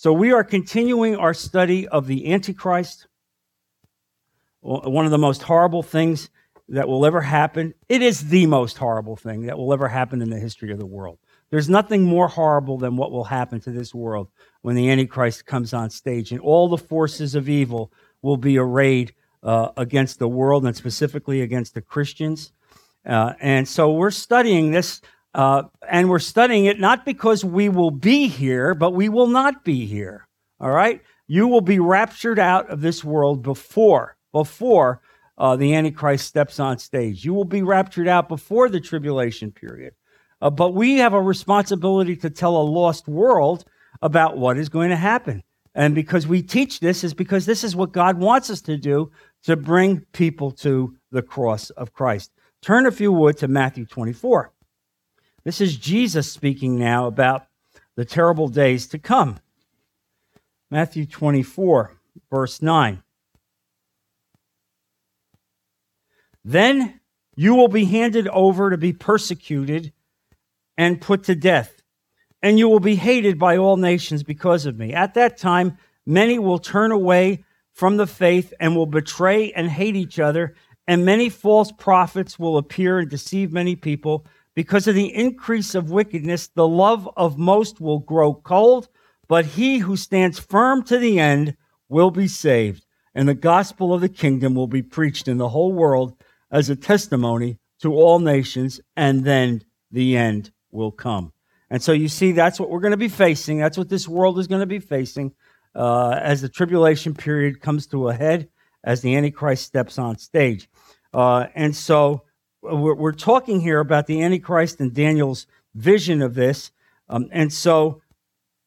So we are continuing our study of the Antichrist, one of the most horrible things that will ever happen. It is the most horrible thing that will ever happen in the history of the world. There's nothing more horrible than what will happen to this world when the Antichrist comes on stage, and all the forces of evil will be arrayed uh, against the world and specifically against the Christians. Uh, and so we're studying this uh, and we're studying it not because we will be here, but we will not be here. All right? You will be raptured out of this world before, before uh, the Antichrist steps on stage. You will be raptured out before the tribulation period. Uh, but we have a responsibility to tell a lost world about what is going to happen. And because we teach this, is because this is what God wants us to do to bring people to the cross of Christ. Turn, if you would, to Matthew 24. This is Jesus speaking now about the terrible days to come. Matthew 24, verse 9. Then you will be handed over to be persecuted and put to death, and you will be hated by all nations because of me. At that time, many will turn away from the faith and will betray and hate each other, and many false prophets will appear and deceive many people. Because of the increase of wickedness, the love of most will grow cold, but he who stands firm to the end will be saved. And the gospel of the kingdom will be preached in the whole world as a testimony to all nations, and then the end will come. And so you see, that's what we're going to be facing. That's what this world is going to be facing uh, as the tribulation period comes to a head, as the Antichrist steps on stage. Uh, and so we're, we're, talking here about the Antichrist and Daniel's vision of this. Um, and so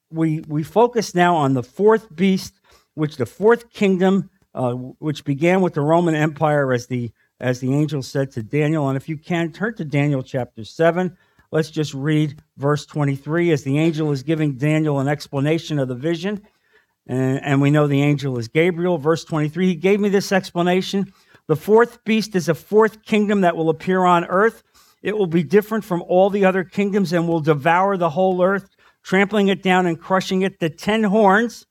we, we focus now on the fourth beast, which the fourth kingdom, uh, which began with the Roman Empire, as the, as the angel said to Daniel. And if you can, turn to Daniel chapter 7. Let's just read verse 23 as the angel is giving Daniel an explanation of the vision. And, and we know the angel is Gabriel. Verse 23 He gave me this explanation. The fourth beast is a fourth kingdom that will appear on earth. It will be different from all the other kingdoms and will devour the whole earth, trampling it down and crushing it. The ten horns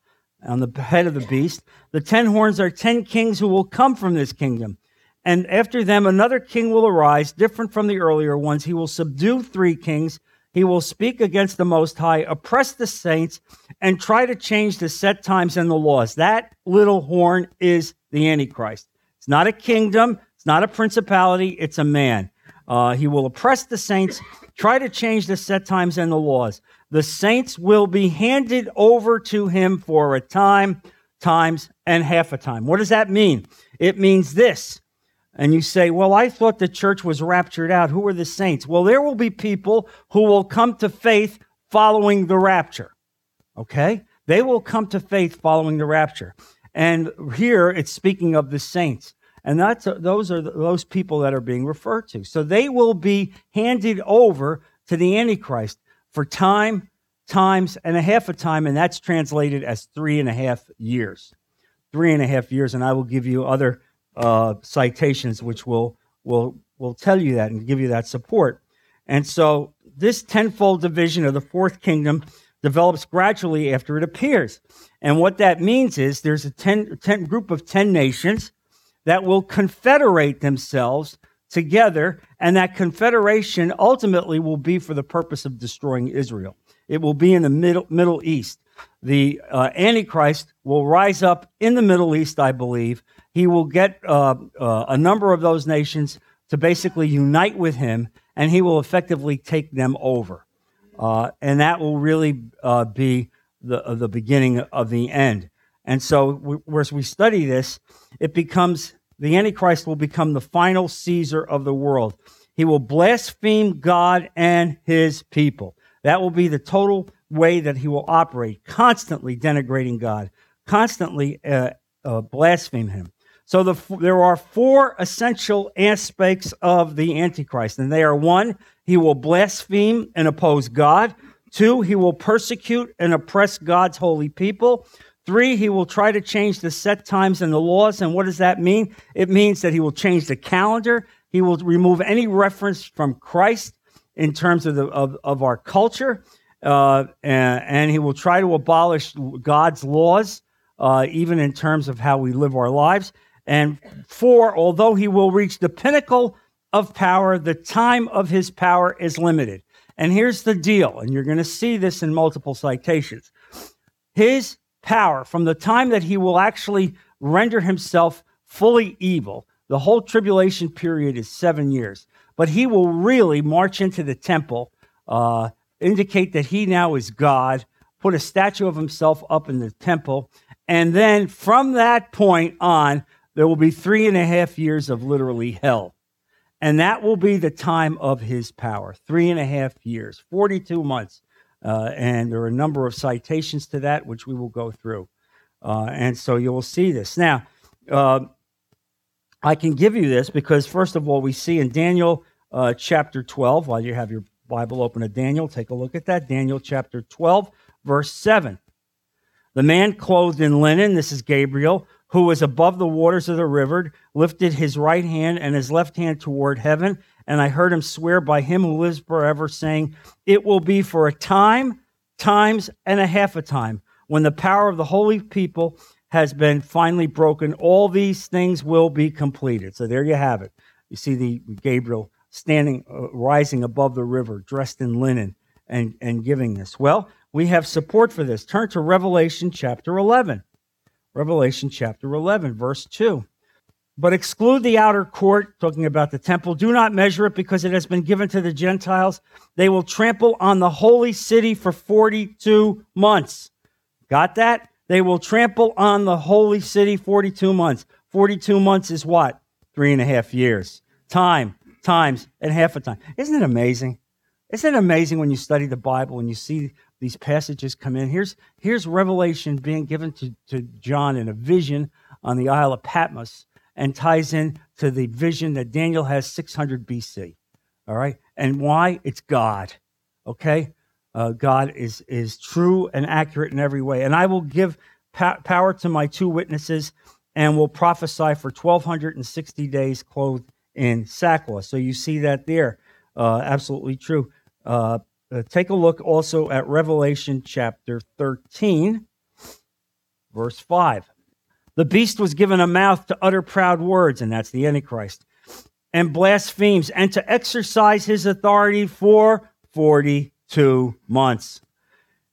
on the head of the beast, the ten horns are ten kings who will come from this kingdom. And after them, another king will arise, different from the earlier ones. He will subdue three kings. He will speak against the Most High, oppress the saints, and try to change the set times and the laws. That little horn is the Antichrist. It's not a kingdom, it's not a principality, it's a man. Uh, he will oppress the saints, try to change the set times and the laws. The saints will be handed over to him for a time, times, and half a time. What does that mean? It means this. And you say, well, I thought the church was raptured out. Who are the saints? Well, there will be people who will come to faith following the rapture. Okay? They will come to faith following the rapture. And here it's speaking of the saints. And that's those are those people that are being referred to. So they will be handed over to the Antichrist for time, times, and a half a time, and that's translated as three and a half years. Three and a half years, and I will give you other uh, citations which will will will tell you that and give you that support. And so this tenfold division of the fourth kingdom develops gradually after it appears. And what that means is there's a ten, ten group of 10 nations that will confederate themselves together, and that confederation ultimately will be for the purpose of destroying Israel. It will be in the Middle, Middle East. The uh, Antichrist will rise up in the Middle East, I believe. He will get uh, uh, a number of those nations to basically unite with him, and he will effectively take them over. Uh, and that will really uh, be the, uh, the beginning of the end. And so, we, as we study this, it becomes the Antichrist will become the final Caesar of the world. He will blaspheme God and his people. That will be the total way that he will operate, constantly denigrating God, constantly uh, uh, blaspheme him. So the, there are four essential aspects of the Antichrist, and they are one, he will blaspheme and oppose God. Two, he will persecute and oppress God's holy people. Three, he will try to change the set times and the laws. And what does that mean? It means that he will change the calendar. He will remove any reference from Christ in terms of, the, of, of our culture. uh, and, and, he will try to abolish God's laws, uh, even in terms of how we live our lives. And four, although he will reach the pinnacle of power, the time of his power is limited. And here's the deal, and you're going to see this in multiple citations. His power, from the time that he will actually render himself fully evil, the whole tribulation period is seven years. But he will really march into the temple, uh, indicate that he now is God, put a statue of himself up in the temple, and then from that point on, there will be three and a half years of literally hell. And that will be the time of his power three and a half years, 42 months. Uh, and there are a number of citations to that, which we will go through. Uh, and so you will see this. Now, uh, I can give you this because, first of all, we see in Daniel uh, chapter 12, while you have your Bible open to Daniel, take a look at that. Daniel chapter 12, verse 7. The man clothed in linen, this is Gabriel, who was above the waters of the river, lifted his right hand and his left hand toward heaven. And I heard him swear by him who lives forever, saying, It will be for a time, times, and a half a time, when the power of the holy people has been finally broken. All these things will be completed. So there you have it. You see the Gabriel standing, uh, rising above the river, dressed in linen, and, and giving this. Well, we have support for this. Turn to Revelation chapter 11. Revelation chapter 11, verse 2. But exclude the outer court, talking about the temple. Do not measure it because it has been given to the Gentiles. They will trample on the holy city for 42 months. Got that? They will trample on the holy city 42 months. 42 months is what? Three and a half years. Time, times, and half a time. Isn't it amazing? Isn't it amazing when you study the Bible and you see these passages come in. Here's, here's revelation being given to, to John in a vision on the Isle of Patmos and ties in to the vision that Daniel has 600 BC. All right. And why? It's God. Okay. Uh, God is, is true and accurate in every way. And I will give pa- power to my two witnesses and will prophesy for 1260 days clothed in sackcloth. So you see that there. Uh, absolutely true. Uh, uh, take a look also at Revelation chapter 13, verse 5. The beast was given a mouth to utter proud words, and that's the Antichrist, and blasphemes, and to exercise his authority for 42 months.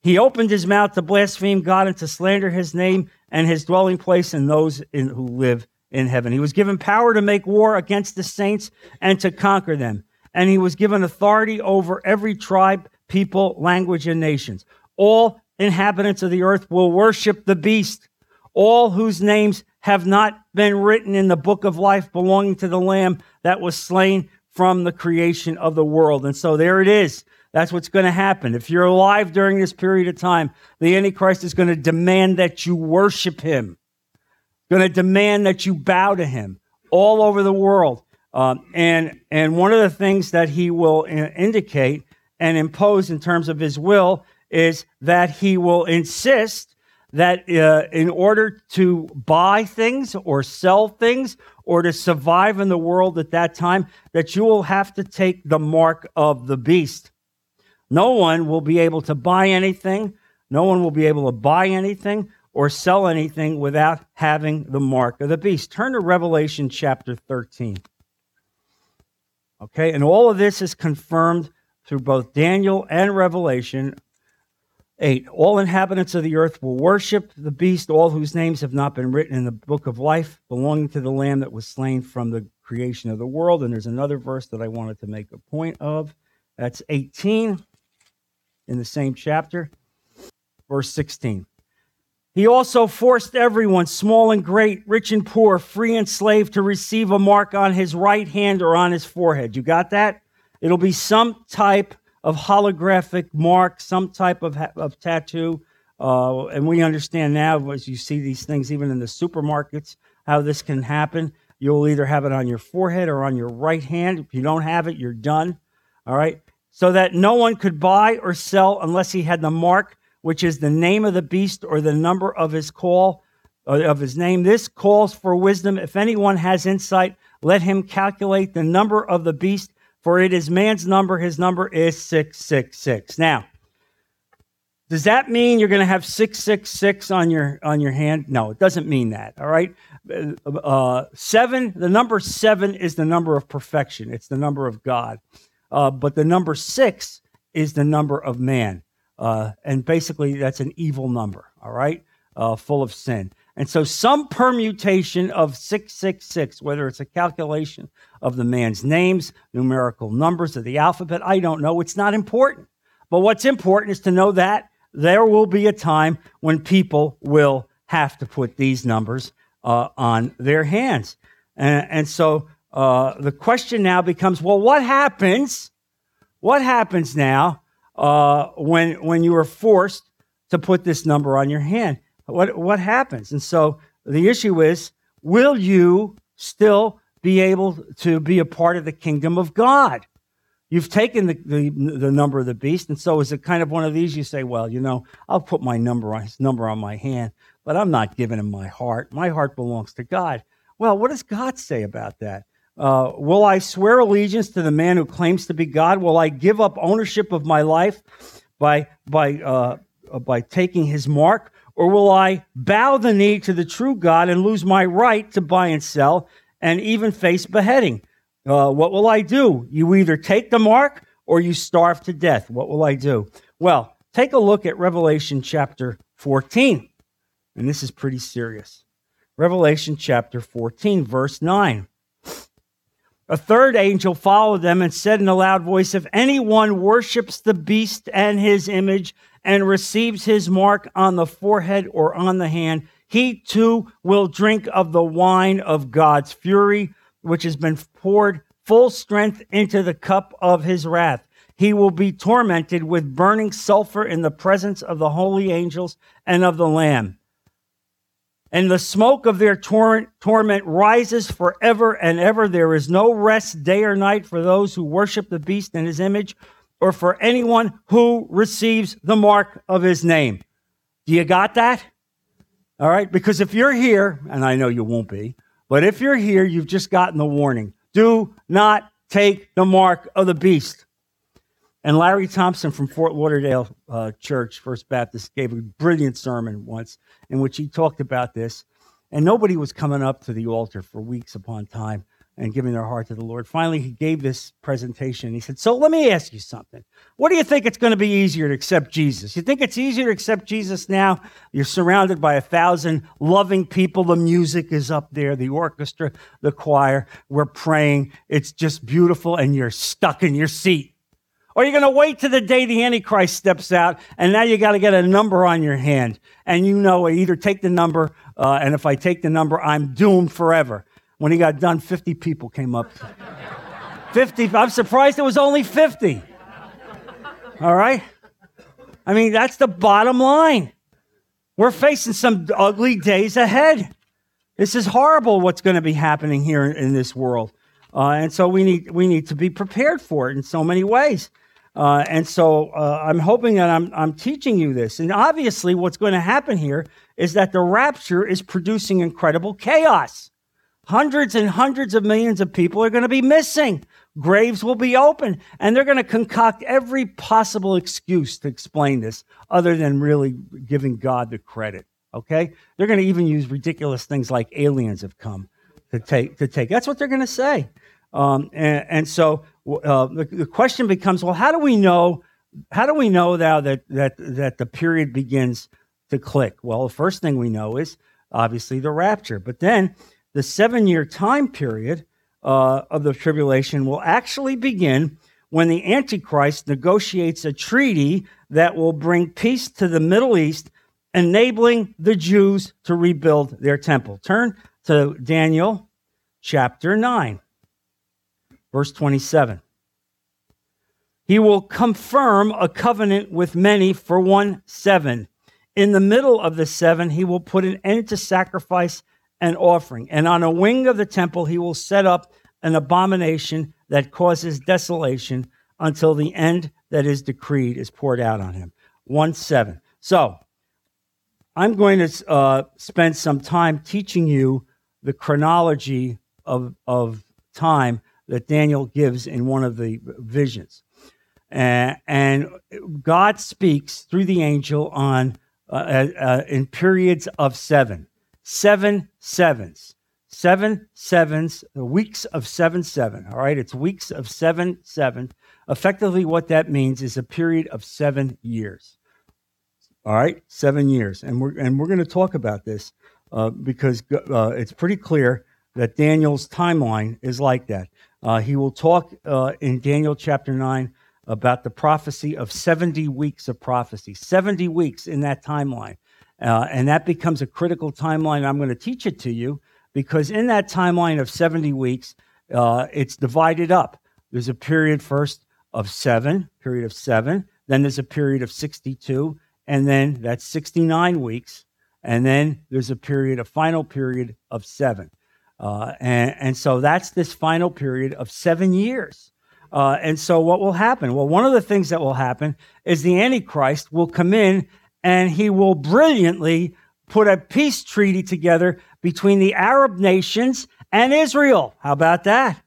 He opened his mouth to blaspheme God and to slander his name and his dwelling place and those in, who live in heaven. He was given power to make war against the saints and to conquer them and he was given authority over every tribe, people, language, and nations. All inhabitants of the earth will worship the beast, all whose names have not been written in the book of life belonging to the Lamb that was slain from the creation of the world. And so there it is. That's what's going to happen. If you're alive during this period of time, the Antichrist is going to demand that you worship him, going to demand that you bow to him all over the world. Um, and, and one of the things that he will indicate and impose in terms of his will is that he will insist that uh, in order to buy things or sell things or to survive in the world at that time, that you will have to take the mark of the beast. No one will be able to buy anything. No one will be able to buy anything or sell anything without having the mark of the beast. Turn to Revelation chapter 13. Okay, and all of this is confirmed through both Daniel and Revelation 8. All inhabitants of the earth will worship the beast, all whose names have not been written in the book of life, belonging to the Lamb that was slain from the creation of the world. And there's another verse that I wanted to make a point of. That's 18 in the same chapter, verse 16. He also forced everyone, small and great, rich and poor, free and slave, to receive a mark on his right hand or on his forehead. You got that? It'll be some type of holographic mark, some type of, of tattoo. Uh, and we understand now, as you see these things even in the supermarkets, how this can happen. You'll either have it on your forehead or on your right hand. If you don't have it, you're done. All right? So that no one could buy or sell unless he had the mark which is the name of the beast or the number of his call, uh, of his name. This calls for wisdom. If anyone has insight, let him calculate the number of the beast, for it is man's number. His number is 666. Now, Does that mean you're going to have 666 on your on your hand? No, it doesn't mean that. All right. Uh, seven, the number seven is the number of perfection. It's the number of God. Uh, but the number six is the number of man. Uh, and basically, that's an evil number, all right, uh, full of sin. And so, some permutation of 666, whether it's a calculation of the man's names, numerical numbers of the alphabet, I don't know. It's not important. But what's important is to know that there will be a time when people will have to put these numbers uh, on their hands. And, and so, uh, the question now becomes well, what happens? What happens now uh, when, when you are forced to put this number on your hand? What, what happens? And so the issue is will you still be able to be a part of the kingdom of God? You've taken the, the, the, number of the beast, and so is it kind of one of these? You say, well, you know, I'll put my number on his number on my hand, but I'm not giving him my heart. My heart belongs to God. Well, what does God say about that? Uh, will I swear allegiance to the man who claims to be God? Will I give up ownership of my life by by uh, by taking his mark? Or will I bow the knee to the true God and lose my right to buy and sell and even face beheading? Uh, what will I do? You either take the mark or you starve to death. What will I do? Well, take a look at Revelation chapter 14. And this is pretty serious. Revelation chapter 14, verse 9. A third angel followed them and said in a loud voice, If anyone worships the beast and his image and receives his mark on the forehead or on the hand, he too will drink of the wine of God's fury, which has been poured full strength into the cup of his wrath. He will be tormented with burning sulfur in the presence of the holy angels and of the Lamb. And the smoke of their torrent, torment rises forever and ever. There is no rest day or night for those who worship the beast and his image or for anyone who receives the mark of his name. Do you got that? All right, because if you're here, and I know you won't be, but if you're here, you've just gotten the warning. Do not take the mark of the beast. And Larry Thompson from Fort Lauderdale uh, Church, First Baptist, gave a brilliant sermon once in which he talked about this. And nobody was coming up to the altar for weeks upon time and giving their heart to the Lord. Finally, he gave this presentation. He said, So let me ask you something. What do you think it's going to be easier to accept Jesus? You think it's easier to accept Jesus now? You're surrounded by a thousand loving people. The music is up there, the orchestra, the choir. We're praying. It's just beautiful, and you're stuck in your seat. Or you're going to wait to the day the Antichrist steps out, and now you got to get a number on your hand. And you know, either take the number, uh, and if I take the number, I'm doomed forever. When he got done, 50 people came up. 50. I'm surprised it was only 50. All right? I mean, that's the bottom line. We're facing some ugly days ahead. This is horrible what's going to be happening here in this world. Uh, and so we need, we need to be prepared for it in so many ways. Uh, and so uh, I'm hoping that I'm, I'm teaching you this. And obviously, what's going to happen here is that the rapture is producing incredible chaos. Hundreds and hundreds of millions of people are going to be missing. Graves will be open, and they're going to concoct every possible excuse to explain this, other than really giving God the credit. Okay? They're going to even use ridiculous things like aliens have come to take. To take. That's what they're going to say. Um, and, and, so uh, the, the question becomes: Well, how do we know? How do we know now that that that the period begins to click? Well, the first thing we know is obviously the rapture, but then the seven year time period uh, of the tribulation will actually begin when the Antichrist negotiates a treaty that will bring peace to the Middle East, enabling the Jews to rebuild their temple. Turn to Daniel chapter 9, verse 27. He will confirm a covenant with many for one seven. In the middle of the seven, he will put an end to sacrifice and offering. And on a wing of the temple, he will set up an abomination that causes desolation until the end that is decreed is poured out on him. 1 7. So, I'm going to uh, spend some time teaching you the chronology of, of time that Daniel gives in one of the visions. Uh, and God speaks through the angel on uh, uh, uh, in periods of seven, seven sevens, seven sevens, the weeks of seven seven. All right, it's weeks of seven seven. Effectively, what that means is a period of seven years. All right, seven years, and we're and we're going to talk about this uh, because uh, it's pretty clear that Daniel's timeline is like that. Uh, he will talk uh, in Daniel chapter nine about the prophecy of seventy weeks of prophecy, seventy weeks in that timeline, uh, and that becomes a critical timeline. I'm going to teach it to you because in that timeline of seventy weeks, uh, it's divided up. There's a period first of seven, period of seven. Then there's a period of sixty-two and then that's 69 weeks, and then there's a period, a final period of seven. Uh, and, and so that's this final period of seven years. Uh, and so what will happen? Well, one of the things that will happen is the Antichrist will come in and he will brilliantly put a peace treaty together between the Arab nations and Israel. How about that?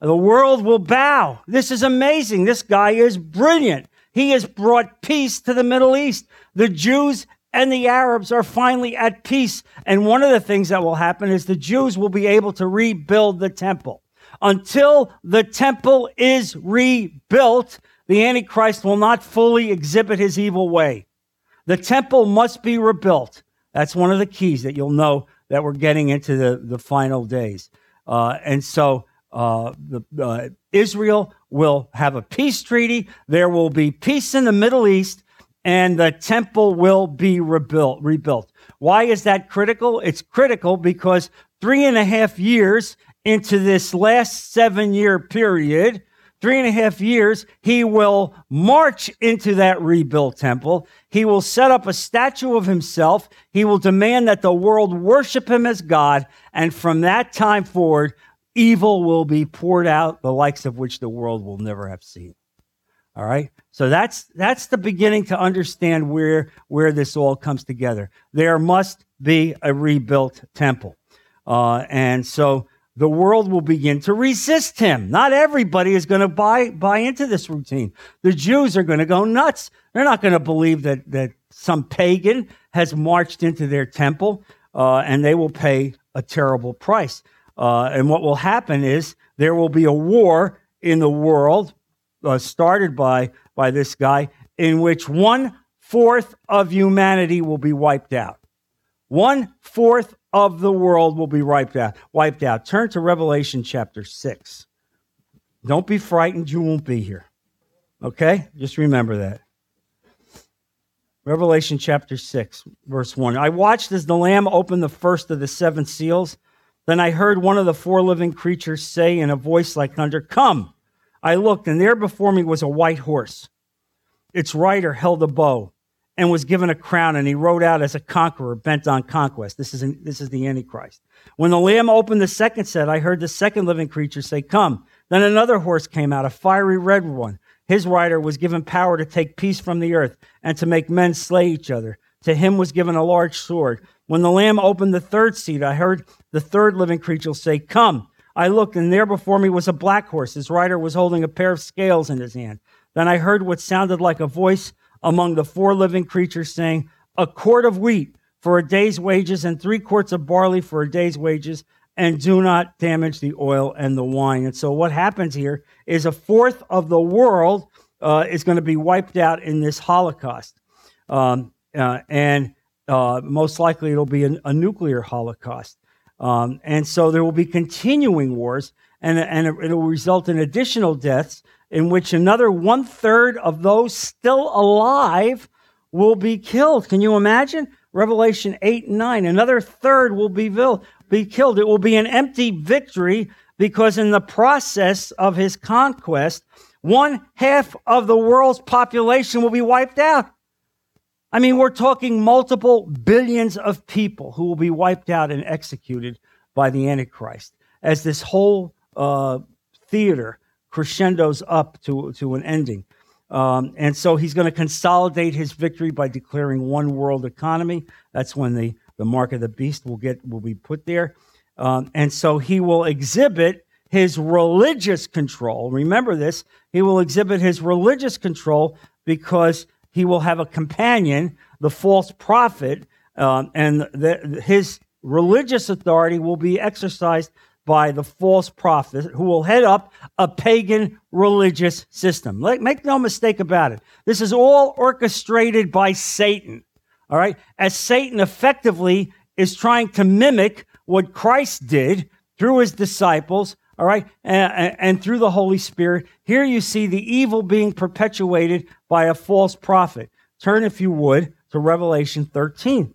The world will bow. This is amazing. This guy is brilliant. He has brought peace to the Middle East. The Jews and the Arabs are finally at peace. And one of the things that will happen is the Jews will be able to rebuild the temple. Until the temple is rebuilt, the Antichrist will not fully exhibit his evil way. The temple must be rebuilt. That's one of the keys that you'll know that we're getting into the, the final days. Uh, and so uh, the, uh, Israel will have a peace treaty. There will be peace in the Middle East, and the temple will be rebuilt. Rebuilt. Why is that critical? It's critical because three and a half years into this last seven-year period, three and a half years, he will march into that rebuilt temple. He will set up a statue of himself. He will demand that the world worship him as God. And from that time forward, evil will be poured out, the likes of which the world will never have seen. All right? So that's that's the beginning to understand where where this all comes together. There must be a rebuilt temple. Uh, and so the world will begin to resist him. Not everybody is going to buy buy into this routine. The Jews are going to go nuts. They're not going to believe that that some pagan has marched into their temple, uh, and they will pay a terrible price. Uh, and what will happen is there will be a war in the world uh, started by, by this guy in which one fourth of humanity will be wiped out. One fourth of the world will be wiped out. Wiped out. Turn to Revelation chapter 6. Don't be frightened, you won't be here. Okay? Just remember that. Revelation chapter 6, verse 1. I watched as the Lamb opened the first of the seven seals. Then I heard one of the four living creatures say in a voice like thunder, Come! I looked, and there before me was a white horse. Its rider held a bow and was given a crown, and he rode out as a conqueror bent on conquest. This is, an, this is the Antichrist. When the Lamb opened the second set, I heard the second living creature say, Come. Then another horse came out, a fiery red one. His rider was given power to take peace from the earth and to make men slay each other. To him was given a large sword. When the Lamb opened the third seat, I heard the third living creature say, Come. I looked, and there before me was a black horse. His rider was holding a pair of scales in his hand. Then I heard what sounded like a voice among the four living creatures saying, A quart of wheat for a day's wages, and three quarts of barley for a day's wages, and do not damage the oil and the wine. And so, what happens here is a fourth of the world uh, is going to be wiped out in this Holocaust. Um, uh, and uh, most likely it'll be a, a nuclear holocaust. Um, and so there will be continuing wars, and, and it will result in additional deaths, in which another one third of those still alive will be killed. Can you imagine? Revelation 8 and 9. Another third will be, vil- be killed. It will be an empty victory because, in the process of his conquest, one half of the world's population will be wiped out. I mean, we're talking multiple billions of people who will be wiped out and executed by the Antichrist as this whole uh, theater crescendos up to, to an ending. Um, and so he's going to consolidate his victory by declaring one world economy. That's when the, the mark of the beast will get will be put there. Um, and so he will exhibit his religious control. Remember this. He will exhibit his religious control because he will have a companion, the false prophet, um, and the, his religious authority will be exercised by the false prophet who will head up a pagan religious system. Make no mistake about it. This is all orchestrated by Satan. All right. As Satan effectively is trying to mimic what Christ did through his disciples, all right, and, and, through the Holy Spirit. Here you see the evil being perpetuated by a false prophet. Turn, if you would, to Revelation 13.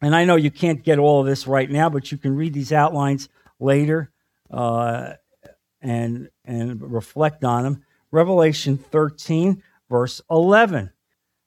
And I know you can't get all of this right now, but you can read these outlines later uh, and, and reflect on them. Revelation 13, verse 11.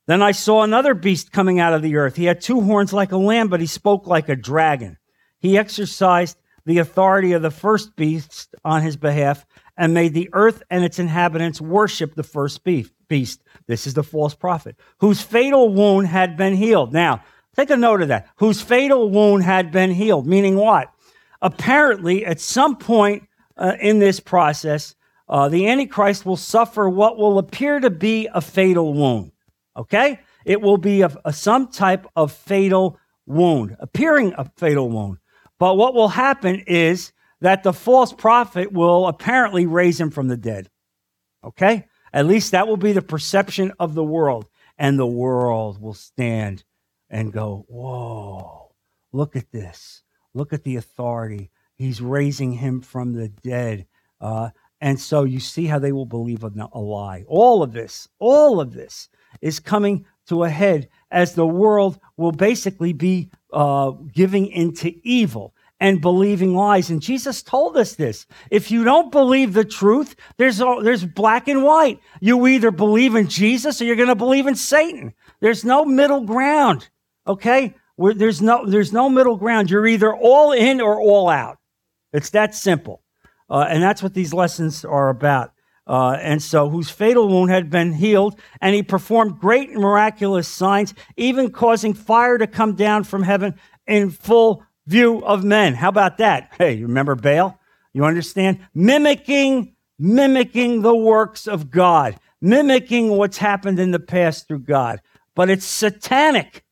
Then I saw another beast coming out of the earth. He had two horns like a lamb, but he spoke like a dragon. He exercised the authority of the first beast on his behalf and made the earth and its inhabitants worship the first beast. This is the false prophet, whose fatal wound had been healed. Now, take a note of that. Whose fatal wound had been healed, meaning what? Apparently, at some point uh, in this process, uh, the Antichrist will suffer what will appear to be a fatal wound. Okay? It will be a, a, some type of fatal wound, appearing a fatal wound. But what will happen is that the false prophet will apparently raise him from the dead. Okay? At least that will be the perception of the world. And the world will stand and go, Whoa, look at this. Look at the authority. He's raising him from the dead. Uh, and so you see how they will believe a, a lie. All of this, all of this is coming to a head as the world will basically be uh, giving into evil and believing lies. And Jesus told us this. If you don't believe the truth, there's, all, there's black and white. You either believe in Jesus or you're going to believe in Satan. There's no middle ground. Okay? Where there's no, there's no middle ground. You're either all in or all out. It's that simple. Uh, and that's what these lessons are about. Uh, and so, whose fatal wound had been healed, and he performed great and miraculous signs, even causing fire to come down from heaven in full view of men. How about that? Hey, you remember Baal? You understand? Mimicking, mimicking the works of God, mimicking what's happened in the past through God. But it's satanic.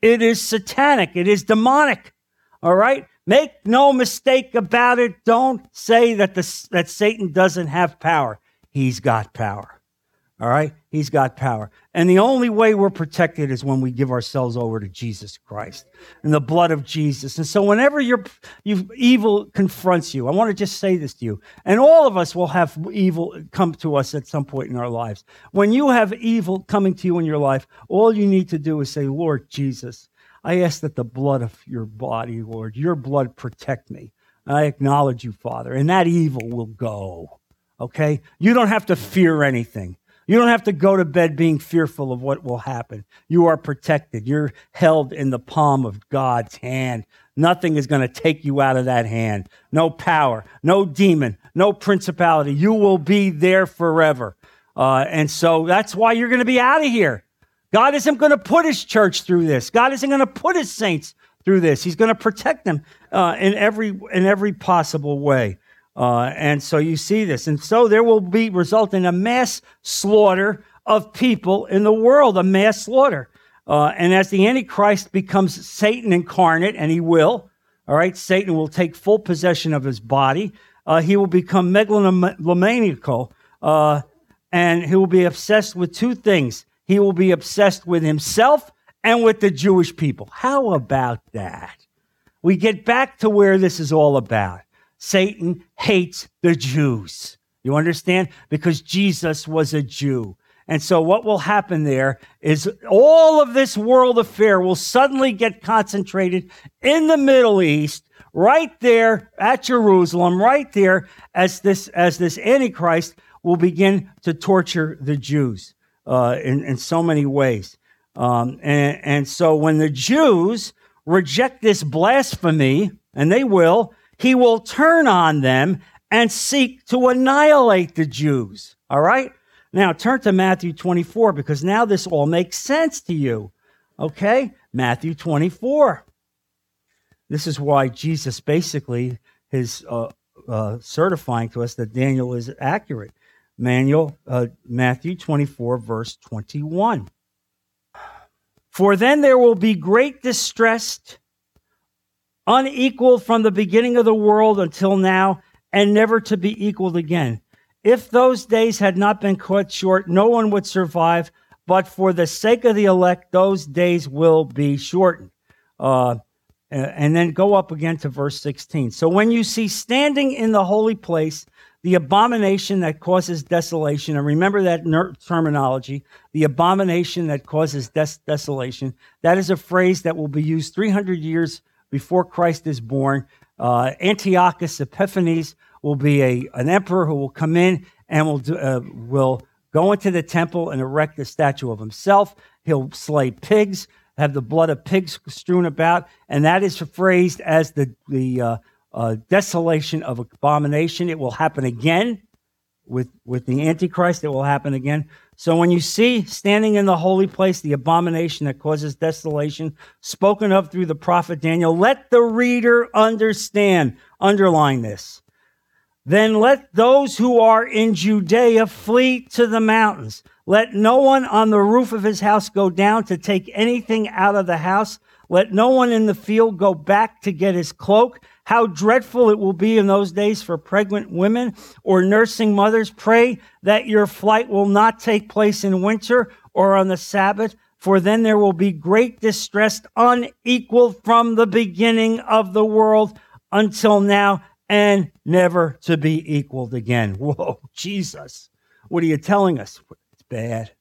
It is satanic. It is demonic. All right? Make no mistake about it. Don't say that, the, that Satan doesn't have power. He's got power. All right? He's got power. And the only way we're protected is when we give ourselves over to Jesus Christ and the blood of Jesus. And so whenever you evil confronts you, I want to just say this to you. And all of us will have evil come to us at some point in our lives. When you have evil coming to you in your life, all you need to do is say, Lord Jesus, I ask that the blood of your body, Lord, your blood protect me. I acknowledge you, Father, and that evil will go. Okay? You don't have to fear anything. You don't have to go to bed being fearful of what will happen. You are protected. You're held in the palm of God's hand. Nothing is going to take you out of that hand. No power, no demon, no principality. You will be there forever. Uh, and so that's why you're going to be out of here. God isn't going to put his church through this. God isn't going to put his saints through this. He's going to protect them uh, in every in every possible way. Uh, and so you see this, and so there will be result in a mass slaughter of people in the world, a mass slaughter. Uh, and as the Antichrist becomes Satan incarnate, and he will, all right, Satan will take full possession of his body. Uh, he will become megalomaniacal, uh, and he will be obsessed with two things he will be obsessed with himself and with the Jewish people. How about that? We get back to where this is all about. Satan hates the Jews. You understand? Because Jesus was a Jew. And so, what will happen there is all of this world affair will suddenly get concentrated in the Middle East, right there at Jerusalem, right there, as this, as this Antichrist will begin to torture the Jews uh, in, in so many ways. Um, and, and so when the Jews reject this blasphemy, and they will, he will turn on them and seek to annihilate the Jews. All right? Now turn to Matthew 24 because now this all makes sense to you. Okay? Matthew 24. This is why Jesus basically, his uh, uh, certifying to us that Daniel is accurate. Manual, uh, Matthew 24, verse 21. For then there will be great distress, unequaled from the beginning of the world until now, and never to be equaled again. If those days had not been cut short, no one would survive, but for the sake of the elect, those days will be shortened. Uh, and then go up again to verse 16. So when you see standing in the holy place the abomination that causes desolation, and remember that ner- terminology, the abomination that causes des- desolation, that is a phrase that will be used 300 years before Christ is born. Uh, Antiochus Epiphanes will be a, an emperor who will come in and will, do, uh, will go into the temple and erect a statue of himself. He'll slay pigs have the blood of pigs strewn about, and that is phrased as the, the uh, uh, desolation of abomination. It will happen again with, with the Antichrist. It will happen again. So when you see standing in the holy place the abomination that causes desolation, spoken of through the prophet Daniel, let the reader understand. Underline this. Then let those who are in Judea flee to the mountains. Let no one on the roof of his house go down to take anything out of the house. Let no one in the field go back to get his cloak. How dreadful it will be in those days for pregnant women or nursing mothers. Pray that your flight will not take place in winter or on the Sabbath, for then there will be great distress unequaled from the beginning of the world until now and never to be equaled again. Whoa, Jesus. What are you telling us? Bad.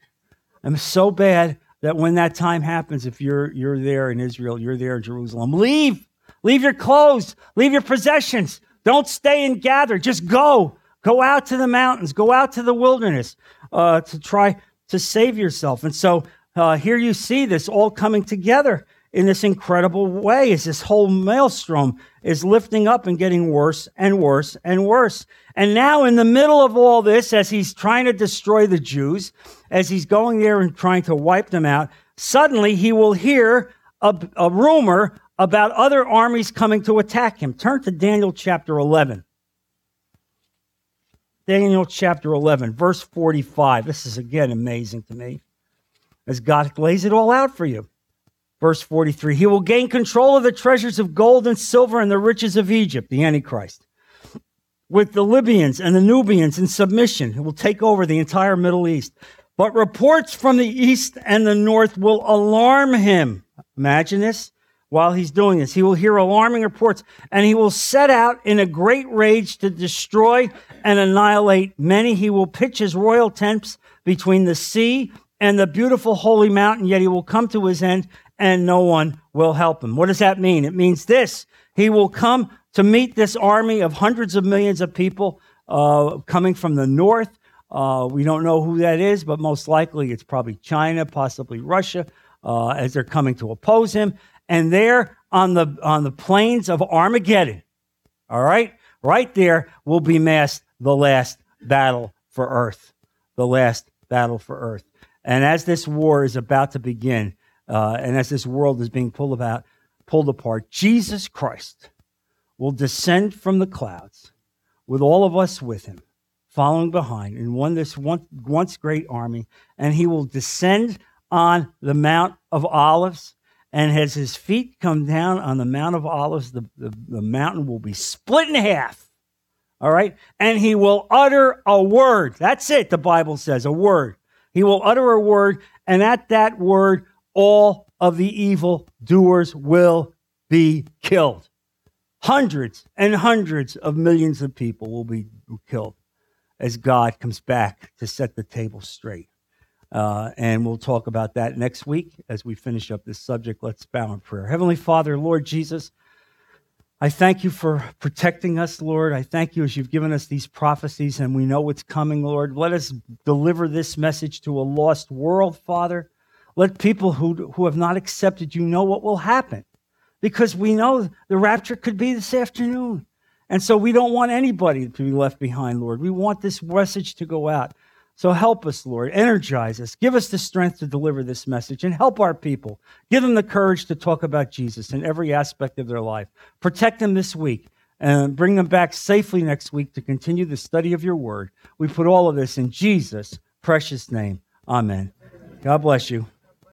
I'm so bad that when that time happens, if you're you're there in Israel, you're there in Jerusalem, leave. Leave your clothes, leave your possessions. Don't stay and gather. Just go. Go out to the mountains, go out to the wilderness uh, to try to save yourself. And so uh, here you see this all coming together in this incredible way as this whole maelstrom is lifting up and getting worse and worse and worse. And now, in the middle of all this, as he's trying to destroy the Jews, as he's going there and trying to wipe them out, suddenly he will hear a, a rumor about other armies coming to attack him. Turn to Daniel chapter 11. Daniel chapter 11, verse 45. This is again amazing to me as God lays it all out for you. Verse 43 He will gain control of the treasures of gold and silver and the riches of Egypt, the Antichrist, with the Libyans and the Nubians in submission. He will take over the entire Middle East. But reports from the east and the north will alarm him. Imagine this while he's doing this. He will hear alarming reports and he will set out in a great rage to destroy and annihilate many. He will pitch his royal tents between the sea and the beautiful holy mountain, yet he will come to his end and no one will help him. What does that mean? It means this He will come to meet this army of hundreds of millions of people uh, coming from the north. Uh, we don't know who that is, but most likely it's probably China, possibly Russia, uh, as they're coming to oppose him. And there on the on the plains of Armageddon, all right, right there will be massed the last battle for Earth, the last battle for Earth. And as this war is about to begin, uh, and as this world is being pulled about, pulled apart, Jesus Christ will descend from the clouds with all of us with him, following behind in one this one, once great army, and he will descend on the Mount of Olives. And as his feet come down on the Mount of Olives, the, the, the mountain will be split in half. All right? And he will utter a word. That's it, the Bible says, a word. He will utter a word, and at that word, all of the evil doers will be killed. Hundreds and hundreds of millions of people will be killed as God comes back to set the table straight. Uh, and we'll talk about that next week as we finish up this subject. Let's bow in prayer. Heavenly Father, Lord Jesus, I thank you for protecting us, Lord. I thank you as you've given us these prophecies and we know what's coming, Lord. Let us deliver this message to a lost world, Father. Let people who, who have not accepted you know what will happen because we know the rapture could be this afternoon. And so we don't want anybody to be left behind, Lord. We want this message to go out. So help us, Lord. Energize us. Give us the strength to deliver this message and help our people. Give them the courage to talk about Jesus in every aspect of their life. Protect them this week and bring them back safely next week to continue the study of your word. We put all of this in Jesus' precious name. Amen. God bless you.